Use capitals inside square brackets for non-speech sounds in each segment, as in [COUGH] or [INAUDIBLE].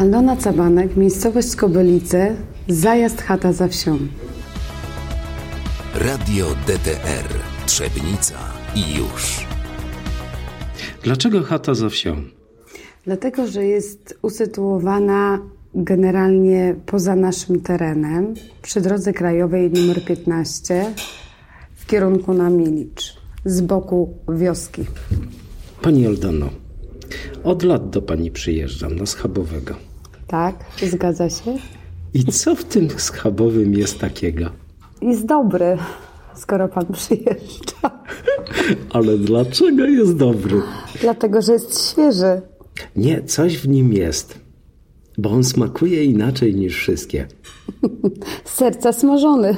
Aldona Cabanek, miejscowość Skobylice, zajazd chata za wsią. Radio DTR Trzebnica i już. Dlaczego chata za wsią? Dlatego, że jest usytuowana generalnie poza naszym terenem, przy drodze krajowej nr 15 w kierunku na Milicz, z boku wioski. Pani Aldono, od lat do pani przyjeżdżam na Schabowego. Tak, zgadza się. I co w tym Schabowym jest takiego? Jest dobry, skoro pan przyjeżdża. Ale dlaczego jest dobry? Dlatego, że jest świeży. Nie, coś w nim jest, bo on smakuje inaczej niż wszystkie. Serca smażony.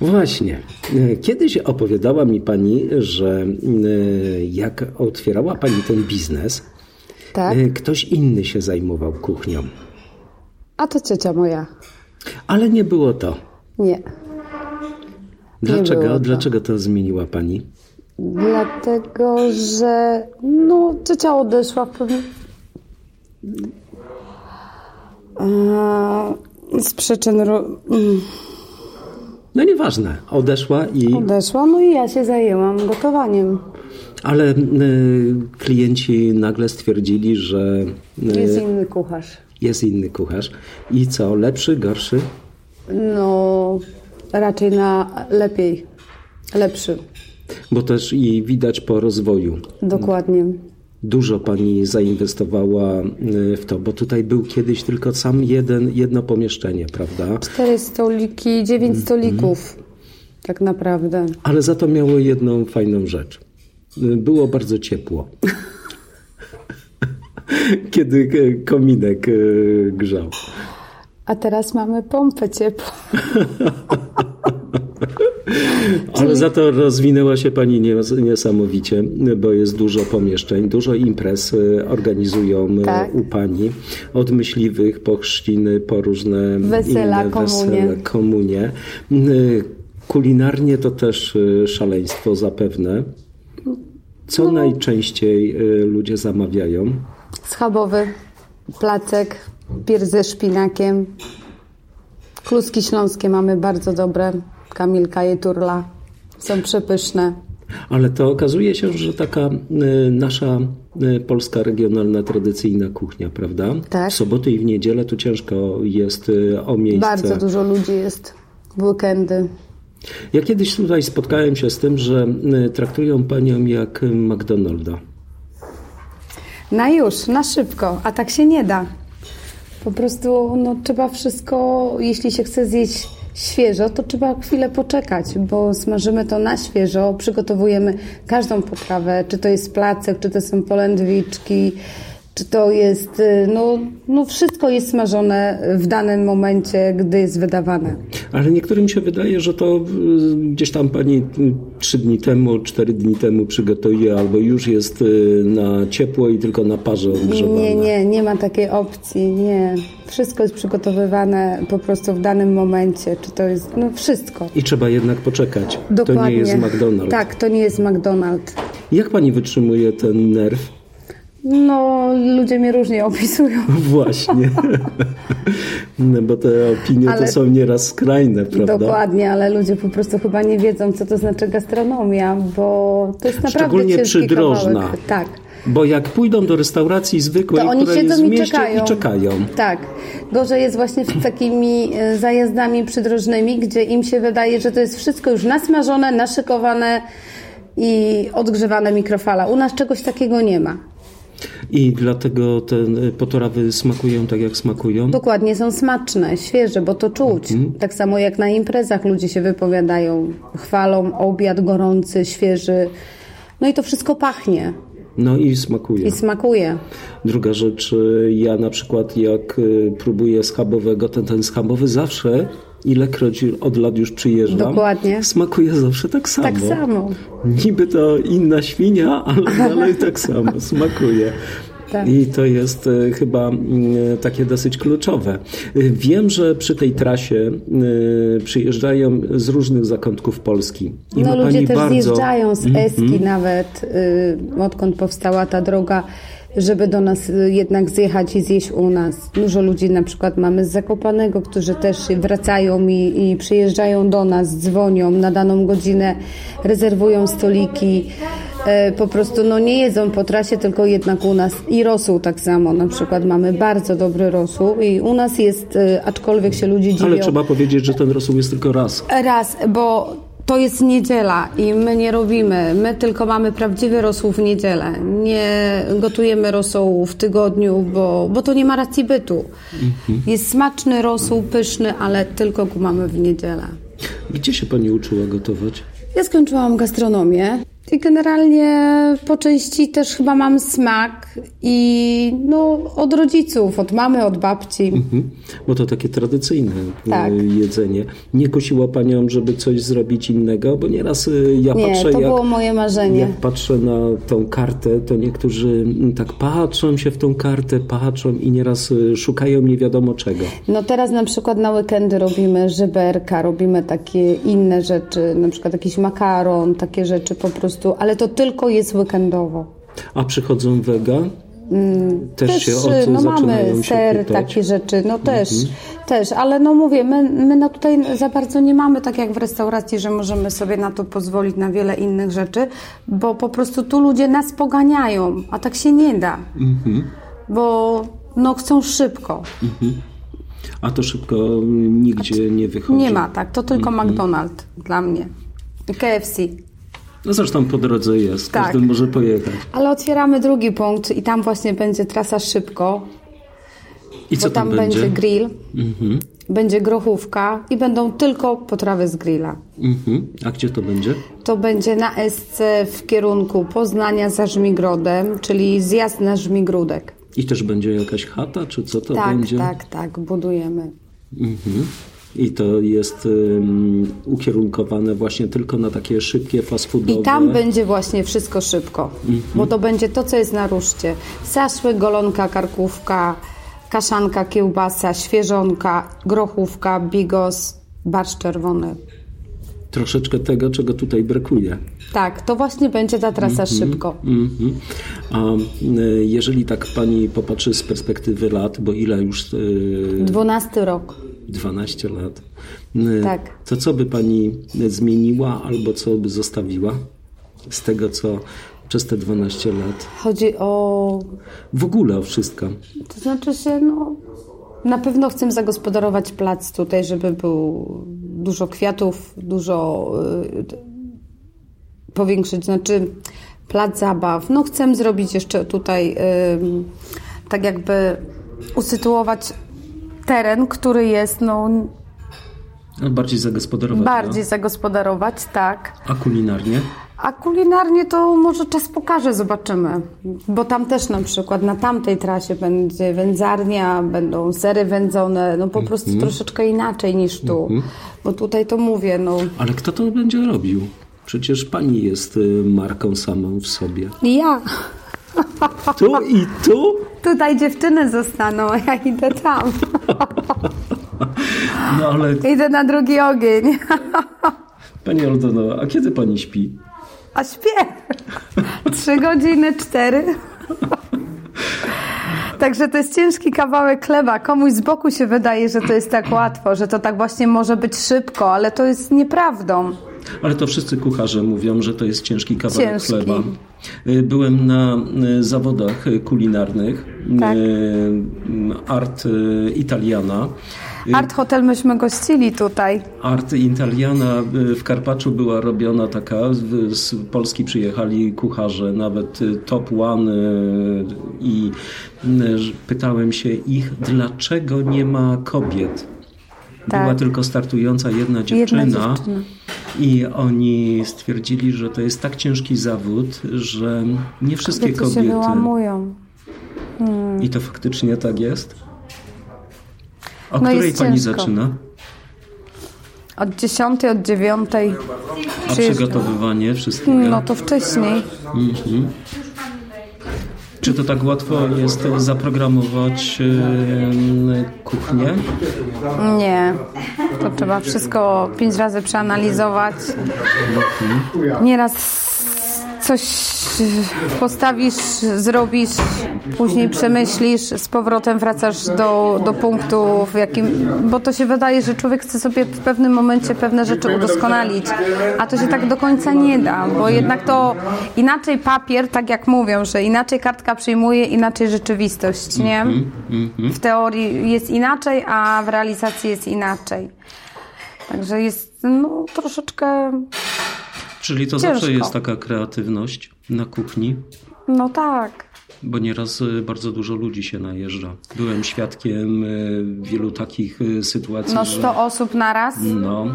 Właśnie. Kiedyś opowiadała mi pani, że e, jak otwierała pani ten biznes, Tak? e, ktoś inny się zajmował kuchnią. A to ciocia moja. Ale nie było to. Nie. Dlaczego? to. Dlaczego to zmieniła pani? Dlatego, że no, ciocia odeszła w pewnym... Z przyczyn mm, No nieważne. Odeszła i... odeszła, no i ja się zajęłam gotowaniem. Ale y, klienci nagle stwierdzili, że y, Jest inny kucharz. Jest inny kucharz. I co? Lepszy, gorszy? No, raczej na lepiej. Lepszy. Bo też i widać po rozwoju. Dokładnie. Dużo pani zainwestowała y, w to, bo tutaj był kiedyś tylko sam jeden, jedno pomieszczenie, prawda? Cztery stoliki, dziewięć stolików. Tak naprawdę. Ale za to miało jedną fajną rzecz. Y, Było bardzo ciepło. [LAUGHS] [LAUGHS] Kiedy y, kominek y, grzał. A teraz mamy pompę ciepła. [LAUGHS] Ale za to rozwinęła się pani nies- niesamowicie, bo jest dużo pomieszczeń, dużo imprez y, organizują Tak. u pani. Od myśliwych po chrzciny, po różne Wesela, inne komunie. wesele, komunie. Y, Kulinarnie to też szaleństwo zapewne. Co No. najczęściej ludzie zamawiają? Schabowy, placek, pier ze szpinakiem. Kluski śląskie mamy bardzo dobre. Kamilka je turla. Są przepyszne. Ale to okazuje się, że taka y, nasza y, polska regionalna tradycyjna kuchnia, prawda? Tak. W soboty i w niedzielę tu ciężko jest y, o miejsce. Bardzo dużo ludzi jest w weekendy. Ja kiedyś tutaj spotkałem się z tym, że traktują panią jak McDonalda. Na już, na szybko, a tak się nie da. Po prostu no, trzeba wszystko, jeśli się chce zjeść świeżo, to trzeba chwilę poczekać, bo smażymy to na świeżo, przygotowujemy każdą potrawę, czy to jest placek, czy to są polędwiczki, czy to jest, y, no, no wszystko jest smażone w danym momencie, gdy jest wydawane. Ale niektórym się wydaje, że to y, gdzieś tam pani y, trzy dni temu, cztery dni temu przygotuje, albo już jest na ciepło i tylko na parze odgrzewane. Nie, nie, nie ma takiej opcji, nie. Wszystko jest przygotowywane po prostu w danym momencie, czy to jest, no wszystko. I trzeba jednak poczekać. Dokładnie. To nie jest McDonald's. Tak, to nie jest McDonald's. Jak pani wytrzymuje ten nerw? No, ludzie mnie różnie opisują. [LAUGHS] Właśnie. No, bo te opinie Ale- to są nieraz skrajne, prawda? Dokładnie, ale ludzie po prostu chyba nie wiedzą, co to znaczy gastronomia, bo to jest naprawdę Szczególnie przydrożna. kawałek. Tak. Bo jak pójdą do restauracji zwykłej, To oni która jest siedzą w i czekają. i czekają. Tak. Gorzej jest właśnie z takimi e, zajazdami przydrożnymi, gdzie im się wydaje, że to jest wszystko już nasmażone, naszykowane i odgrzewane mikrofala. U nas czegoś takiego nie ma. I dlatego te y, potrawy smakują tak, jak smakują. Dokładnie, są smaczne, świeże, bo to czuć. Tak samo jak na imprezach ludzie się wypowiadają, chwalą obiad gorący, świeży. No i to wszystko pachnie No i smakuje. i smakuje. Druga rzecz, y, ja na przykład jak y, próbuję schabowego, to ten schabowy zawsze, ilekroć od lat już przyjeżdżam, Dokładnie. smakuje zawsze tak samo. Tak samo. Niby to inna świnia, ale [LAUGHS] dalej tak samo smakuje. Tak. I to jest e, chyba mm, takie dosyć kluczowe. E, Wiem, że przy tej trasie e, przyjeżdżają z różnych zakątków Polski. I No ludzie też bardzo... Mhm. zjeżdżają z Eski nawet, y, odkąd powstała ta droga żeby do nas y, jednak zjechać i zjeść u nas. Dużo ludzi na przykład mamy z Zakopanego, którzy też wracają i, i przyjeżdżają do nas, dzwonią na daną godzinę, rezerwują stoliki. E, Po prostu no, nie jedzą po trasie, tylko jednak u nas. I rosół tak samo. Na przykład mamy bardzo dobry rosół i u nas jest, e, aczkolwiek się ludzie dziwią. Ale trzeba powiedzieć, że ten rosół jest tylko raz. Raz, bo to jest niedziela i my nie robimy. My tylko mamy prawdziwy rosół w niedzielę. Nie gotujemy rosołu w tygodniu, bo, bo to nie ma racji bytu. Jest smaczny rosół, pyszny, ale tylko go mamy w niedzielę. Gdzie się pani uczyła gotować? Ja skończyłam gastronomię i generalnie po części też chyba mam smak i no, od rodziców, od mamy, od babci. Mhm. Bo to takie tradycyjne Tak. y, jedzenie. Nie kusiła panią, żeby coś zrobić innego? Bo nieraz y, ja Nie, patrzę, to jak, było moje marzenie. jak patrzę na tą kartę, to niektórzy mm, tak patrzą się w tą kartę, patrzą i nieraz y, szukają nie wiadomo czego. No teraz na przykład na weekendy robimy żeberka, robimy takie inne rzeczy, na przykład jakiś makaron, takie rzeczy po prostu, ale to tylko jest weekendowo. A przychodzą wega? też, się od, no mamy ser. Mhm. takie rzeczy, no też, też, ale no mówię, my, my no tutaj za bardzo nie mamy tak jak w restauracji, że możemy sobie na to pozwolić, na wiele innych rzeczy, bo po prostu tu ludzie nas poganiają, a tak się nie da, Mhm. bo no chcą szybko. A to szybko mm, nigdzie nie wychodzi. Nie ma tak, to tylko Mhm. McDonald's dla mnie. KFC. No zresztą po drodze jest, Tak. każdy może pojechać. Ale otwieramy drugi punkt i tam właśnie będzie trasa szybko, I co bo tam, będzie? będzie grill, Mhm. będzie grochówka i będą tylko potrawy z grilla. Mhm. A gdzie to będzie? To będzie na SC w kierunku Poznania za Żmigrodem, czyli zjazd na Żmigródek. I też będzie jakaś chata, czy co to tak, będzie? tak, tak, budujemy. Mhm. I to jest um, ukierunkowane właśnie tylko na takie szybkie fast foodowe. I tam będzie właśnie wszystko szybko, bo to będzie to, co jest na ruszcie. Zaszły, golonka, karkówka, kaszanka, kiełbasa, świeżonka, grochówka, bigos, barszcz czerwony. Troszeczkę tego, czego tutaj brakuje. Tak, to właśnie będzie ta trasa szybko. Mhm. A y, jeżeli tak pani popatrzy z perspektywy lat, bo ile już y, 12 rok. 12 lat. Tak. To co by pani zmieniła albo co by zostawiła z tego, co przez te 12 lat? Chodzi o W ogóle o wszystko. To znaczy się, no, na pewno chcę zagospodarować plac tutaj, żeby był dużo kwiatów, dużo y, powiększyć, znaczy plac zabaw. No chcę zrobić jeszcze tutaj tak jakby usytuować teren, który jest no, A Bardziej zagospodarować. bardziej zagospodarować, tak. A kulinarnie? A kulinarnie to może czas pokaże, zobaczymy. Bo tam też na przykład na tamtej trasie będzie wędzarnia, będą sery wędzone, no po prostu troszeczkę inaczej niż tu. Bo tutaj to mówię, no Ale kto to będzie robił? Przecież pani jest y, marką samą w sobie. ja. Tu i tu? Tutaj dziewczyny zostaną, a ja idę tam. [LAUGHS] No ale Idę na drugi ogień. [LAUGHS] pani Aldono, a kiedy pani śpi? A śpię. Trzy godziny, cztery. Także to jest ciężki kawałek chleba. Komuś z boku się wydaje, że to jest tak łatwo, że to tak właśnie może być szybko, ale to jest nieprawdą. Ale to wszyscy kucharze mówią, że to jest ciężki kawałek Ciężki. chleba. Y, Byłem na y, zawodach kulinarnych. Tak. y, Art y, Italiana. Art Hotel myśmy gościli tutaj. Art Italiana w Karpaczu była robiona taka, z- Polski przyjechali kucharze, nawet top one i pytałem się ich, dlaczego nie ma kobiet. Tak. Była tylko startująca jedna dziewczyna, dziewczyna. i oni stwierdzili, że to jest tak ciężki zawód, że nie wszystkie Kobiety się kobiety. wyłamują. I to faktycznie tak jest? O No której jest pani ciężko. zaczyna? Od 10, od 9. A przygotowywanie wszystkiego? No to wcześniej. Czy to tak łatwo jest zaprogramować kuchnię? Nie. To trzeba wszystko pięć razy przeanalizować. Nieraz coś postawisz, zrobisz, później przemyślisz, z powrotem wracasz do, do punktu, w jakim, bo to się wydaje, że człowiek chce sobie w pewnym momencie pewne rzeczy udoskonalić, a to się tak do końca nie da, bo jednak to inaczej papier, tak jak mówią, że inaczej kartka przyjmuje, inaczej rzeczywistość, nie? W teorii jest inaczej, a w realizacji jest inaczej. Także jest no, troszeczkę Czyli to Ciężko. zawsze jest taka kreatywność na kuchni, No tak. bo nieraz y, bardzo dużo ludzi się najeżdża. Byłem świadkiem y, wielu takich y, sytuacji, No że 100 osób naraz no,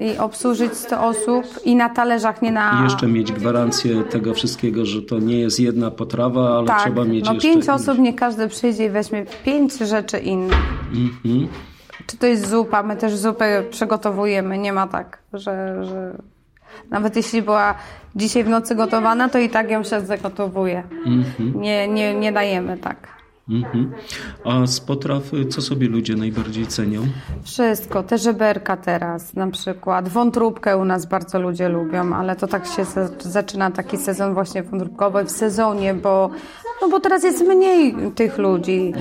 i obsłużyć 100 osób i na talerzach nie na... i jeszcze mieć gwarancję tego wszystkiego, że to nie jest jedna potrawa, ale tak, trzeba mieć no jeszcze... pięć osób, nie każdy przyjdzie i weźmie pięć rzeczy innych. Mhm. Czy to jest zupa, my też zupę przygotowujemy, nie ma tak, że... że... Nawet jeśli była dzisiaj w nocy gotowana, to i tak ją się zagotowuje. Mhm. Nie, nie, nie dajemy tak. Mhm. A z potraw y, co sobie ludzie najbardziej cenią? Wszystko, te żeberka teraz na przykład. Wątróbkę u nas bardzo ludzie lubią, ale to tak się za- zaczyna taki sezon właśnie wątróbkowy w sezonie, bo, no bo teraz jest mniej tych ludzi.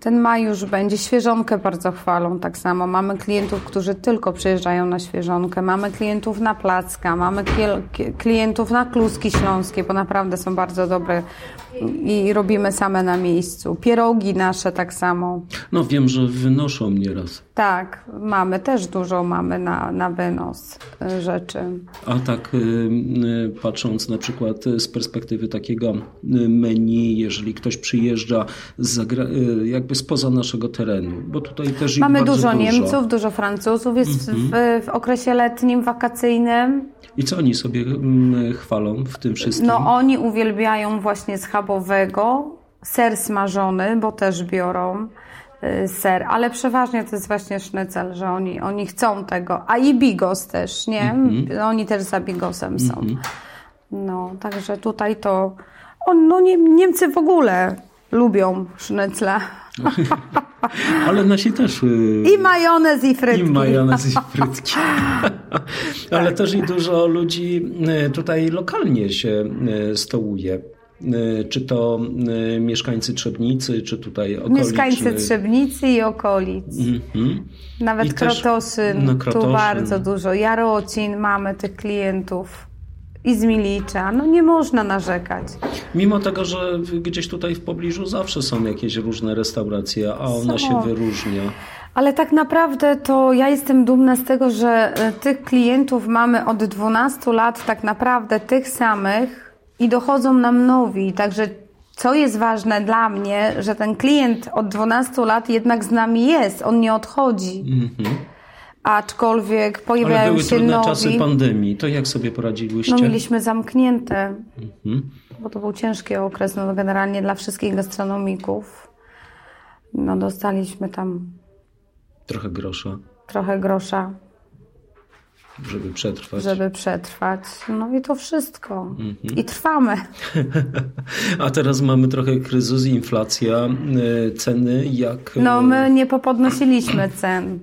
Ten maj już będzie. Świeżonkę bardzo chwalą tak samo. Mamy klientów, którzy tylko przyjeżdżają na świeżonkę. Mamy klientów na placka, mamy klientów na kluski śląskie, bo naprawdę są bardzo dobre i robimy same na miejscu. Pierogi nasze tak samo. No wiem, że wynoszą nieraz. Tak, mamy też dużo mamy na, na wynos y, rzeczy. A tak y, y, patrząc na przykład z perspektywy takiego menu, jeżeli ktoś przyjeżdża z jakby spoza naszego terenu, bo tutaj też Mamy dużo dużo Niemców, dużo Francuzów, jest w, w okresie letnim, wakacyjnym. I co oni sobie mm, chwalą w tym wszystkim? No oni uwielbiają właśnie schabowego, ser smażony, bo też biorą ser, ale przeważnie to jest właśnie sznycel, że oni, oni chcą tego. A i bigos też, nie? Oni też za bigosem są. No, także tutaj to... On, no nie, Niemcy w ogóle lubią sznycle. [LAUGHS] Ale nasi też... y, I majonez, i frytki. I majonez i frytki. [LAUGHS] [LAUGHS] Ale też i dużo ludzi y, tutaj lokalnie się y, stołuje. Y, Czy to y, mieszkańcy Trzebnicy, czy tutaj okoliczni. Mieszkańcy Trzebnicy i okolic. Mhm. Nawet I no, tu bardzo dużo. Jarocin, mamy tych klientów. I z Milicza. No nie można narzekać. Mimo tego, że gdzieś tutaj w pobliżu zawsze są jakieś różne restauracje, a ona Są. się wyróżnia. Ale tak naprawdę to ja jestem dumna z tego, że e, tych klientów mamy od 12 lat tak naprawdę tych samych i dochodzą nam nowi. Także co jest ważne dla mnie, że ten klient od 12 lat jednak z nami jest, on nie odchodzi. Aczkolwiek Ale pojawiają były się trudne nowi. czasy pandemii. To jak sobie poradziłyście? No mieliśmy zamknięte, Mhm. bo to był ciężki okres, no generalnie dla wszystkich gastronomików. No dostaliśmy tam Trochę grosza, trochę grosza, żeby przetrwać. żeby przetrwać. No i to wszystko. Mhm. I trwamy. [LAUGHS] A teraz mamy trochę kryzys, inflacja, y, ceny jak... y, No my nie popodnosiliśmy cen.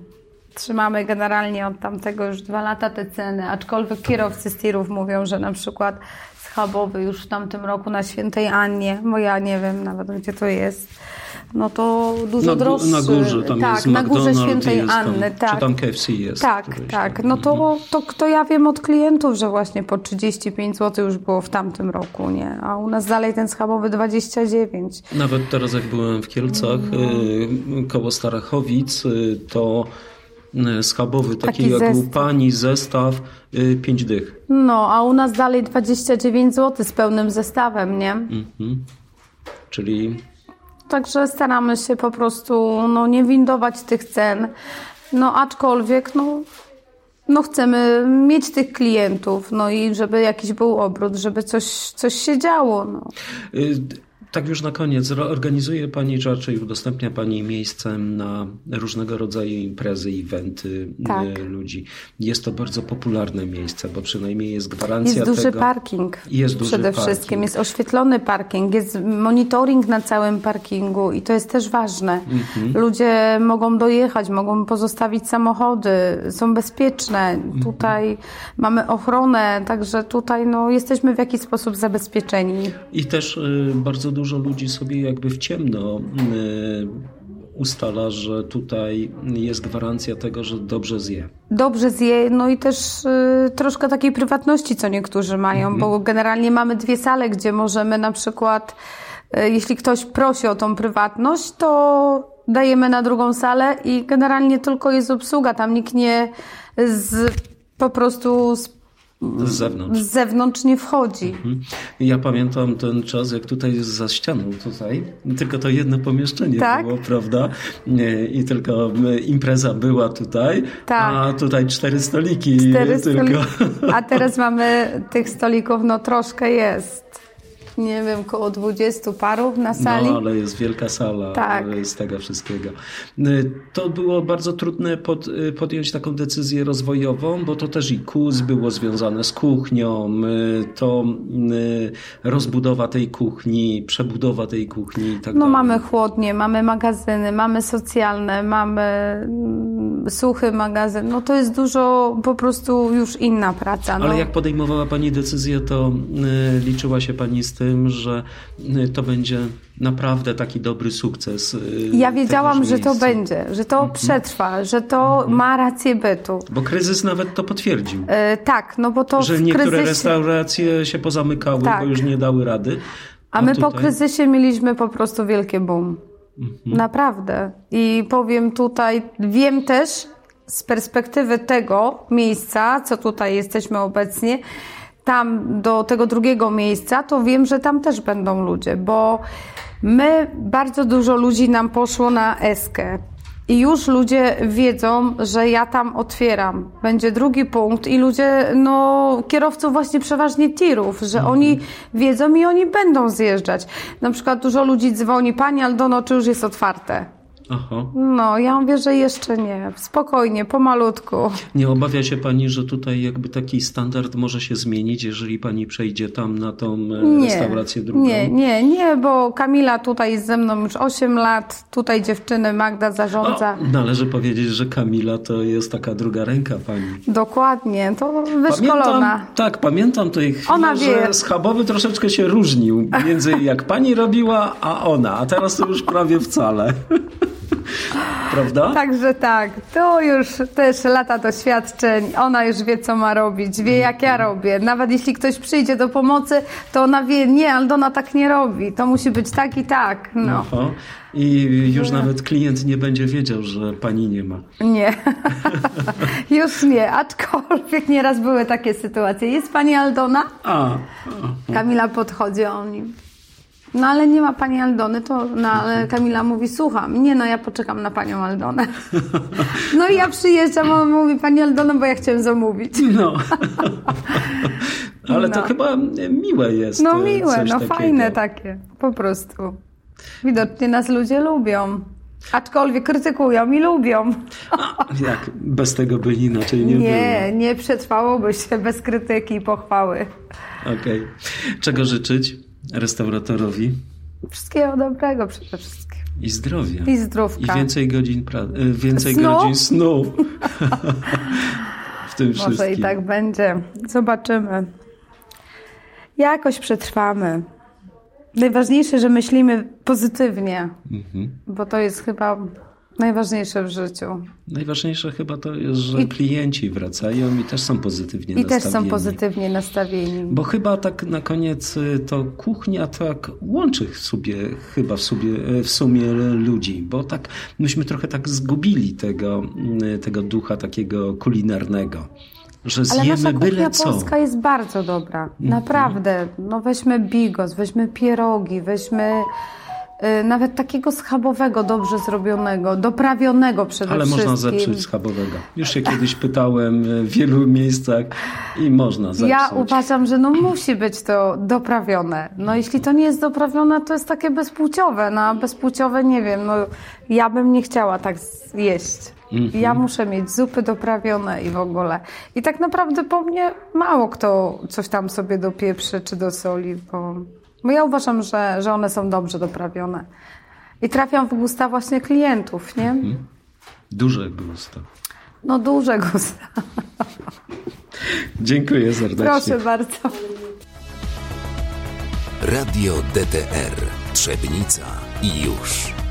Trzymamy generalnie od tamtego już dwa lata te ceny, aczkolwiek kierowcy z tirów mówią, że na przykład schabowy już w tamtym roku na Świętej Annie, bo ja nie wiem nawet gdzie to jest, no to dużo na, droższy. na górze, tam tak, jest na górze Świętej jest tam, Anny, tak. Czy tam KFC jest? Tak, któryś tak. No to, to, to, to ja wiem od klientów, że właśnie po 35 zł już było w tamtym roku, nie? A u nas dalej ten schabowy 29. Nawet teraz jak byłem w Kielcach y, koło Starachowic, y, to y, schabowy taki, Taki jak u zestaw. pani zestaw, y, pięć dych. No, a u nas dalej 29 zł z pełnym zestawem, nie? Mhm. Czyli Także staramy się po prostu no, nie windować tych cen. No, aczkolwiek no, no, chcemy mieć tych klientów, no i żeby jakiś był obrót, żeby coś, coś się działo. No. Tak już na koniec, organizuje Pani, czy raczej udostępnia Pani miejsce na różnego rodzaju imprezy, eventy tak. ludzi. Jest to bardzo popularne miejsce, bo przynajmniej jest gwarancja Jest duży tego. parking. Jest duży Przede parking. wszystkim jest oświetlony parking, jest monitoring na całym parkingu i to jest też ważne. Mhm. Ludzie mogą dojechać, mogą pozostawić samochody, są bezpieczne. Mhm. Tutaj mamy ochronę, także tutaj no, jesteśmy w jakiś sposób zabezpieczeni. I też y, bardzo dużo ludzi sobie jakby w ciemno y, ustala, że tutaj jest gwarancja tego, że dobrze zje. Dobrze zje, no i też y, troszkę takiej prywatności, co niektórzy mają, mhm. bo generalnie mamy dwie sale, gdzie możemy na przykład, y, jeśli ktoś prosi o tą prywatność, to dajemy na drugą salę i generalnie tylko jest obsługa, tam nikt nie z, po prostu z z zewnątrz. Z zewnątrz nie wchodzi. Mhm. Ja pamiętam ten czas, jak tutaj za ścianą, tutaj, tylko to jedno pomieszczenie tak? było, prawda? I tylko impreza była tutaj, tak. a tutaj cztery stoliki. Cztery tylko. Stoliki. [LAUGHS] A teraz mamy tych stolików, no troszkę jest nie wiem, koło 20 parów na sali. No, ale jest wielka sala tak. z tego wszystkiego. Y, to było bardzo trudne pod, y, podjąć taką decyzję rozwojową, bo to też i KUS było związane z kuchnią, y, to rozbudowa tej kuchni, przebudowa tej kuchni tak No dalej. mamy chłodnie, mamy magazyny, mamy socjalne, mamy mm, suchy magazyn. No to jest dużo po prostu już inna praca. No. Ale jak podejmowała Pani decyzję, to liczyła się Pani z tym, tym, że y, to będzie naprawdę taki dobry sukces. Y, ja wiedziałam, że to będzie, że to mhm. przetrwa, że to mhm. ma rację bytu. Bo kryzys nawet to potwierdził. E, tak, no bo to Że niektóre kryzysie... restauracje się pozamykały, tak. bo już nie dały rady. A, a my tutaj... po kryzysie mieliśmy po prostu wielkie boom. Mhm. Naprawdę. I powiem tutaj, wiem też z perspektywy tego miejsca, co tutaj jesteśmy obecnie, tam do tego drugiego miejsca, to wiem, że tam też będą ludzie, bo my, bardzo dużo ludzi nam poszło na Eskę. I już ludzie wiedzą, że ja tam otwieram. Będzie drugi punkt i ludzie, no, kierowców właśnie przeważnie tirów, że mhm. oni wiedzą i oni będą zjeżdżać. Na przykład dużo ludzi dzwoni, Pani Aldono, czy już jest otwarte? Aha. No, ja mówię, że jeszcze nie. Spokojnie, pomalutku. Nie obawia się Pani, że tutaj jakby taki standard może się zmienić, jeżeli Pani przejdzie tam na tą e, nie, restaurację drugą? Nie, nie, nie, bo Kamila tutaj jest ze mną już 8 lat, tutaj dziewczyny Magda zarządza. O, należy powiedzieć, że Kamila to jest taka druga ręka Pani. Dokładnie, to wyszkolona. Pamiętam, tak, pamiętam tej chwili, ona wie. że schabowy troszeczkę się różnił między jak Pani robiła, a ona, a teraz to już prawie wcale. [LAUGHS] Prawda? Także tak, to już też lata doświadczeń. Ona już wie, co ma robić, wie, jak ja robię. Nawet jeśli ktoś przyjdzie do pomocy, to ona wie, nie, Aldona tak nie robi. To musi być tak i tak. No. Aha. I już nawet klient nie będzie wiedział, że pani nie ma. Nie, [LAUGHS] już nie, aczkolwiek nieraz były takie sytuacje. Jest pani Aldona? A. Kamila podchodzi, on no ale nie ma pani Aldony, to no, Kamila mówi, słucham. Nie, no ja poczekam na panią Aldonę. No i ja przyjeżdżam, on mówi, pani Aldona, bo ja chciałem zamówić. No. [LAUGHS] Ale no. to chyba miłe jest. No miłe, no takiego. fajne takie, po prostu. Widocznie nas ludzie lubią. Aczkolwiek krytykują i lubią. A, jak? Bez tego by inaczej nie, nie było. Nie, nie przetrwałoby się bez krytyki i pochwały. Okej. Okay. Czego życzyć? Restauratorowi? Wszystkiego dobrego przede wszystkim. I zdrowia. I zdrówka. I więcej godzin, pra- e, więcej snu? godzin snu. [LAUGHS] w tym wszystkim. Może i tak będzie. Zobaczymy. Jakoś przetrwamy. Najważniejsze, że myślimy pozytywnie, mhm. bo to jest chyba Najważniejsze w życiu. Najważniejsze chyba to jest, że I, klienci wracają i też są pozytywnie i nastawieni. I też są pozytywnie nastawieni. Bo chyba tak na koniec y, to kuchnia tak łączy w sobie, chyba w, sobie, y, w sumie ludzi, bo tak myśmy trochę tak zgubili tego, y, tego ducha takiego kulinarnego. Że zjemy Ale nasza co. polska jest bardzo dobra. Mhm. Naprawdę. No weźmy bigos, weźmy pierogi, weźmy nawet takiego schabowego, dobrze zrobionego, doprawionego przede Ale wszystkim. można zepsuć schabowego. Już się kiedyś pytałem w wielu miejscach i można zepsuć. Ja uważam, że no musi być to doprawione. No jeśli to nie jest doprawione, to jest takie bezpłciowe. No a bezpłciowe nie wiem, no ja bym nie chciała tak jeść. Mhm. Ja muszę mieć zupy doprawione i w ogóle. I tak naprawdę po mnie mało kto coś tam sobie dopieprzy czy dosoli, bo, bo ja uważam, że, że one są dobrze doprawione. I trafią w gusta właśnie klientów, nie? Mhm. Duże gusto. No duże gusta. [LAUGHS] Dziękuję serdecznie. Proszę bardzo. Radio DTR Trzebnica i już.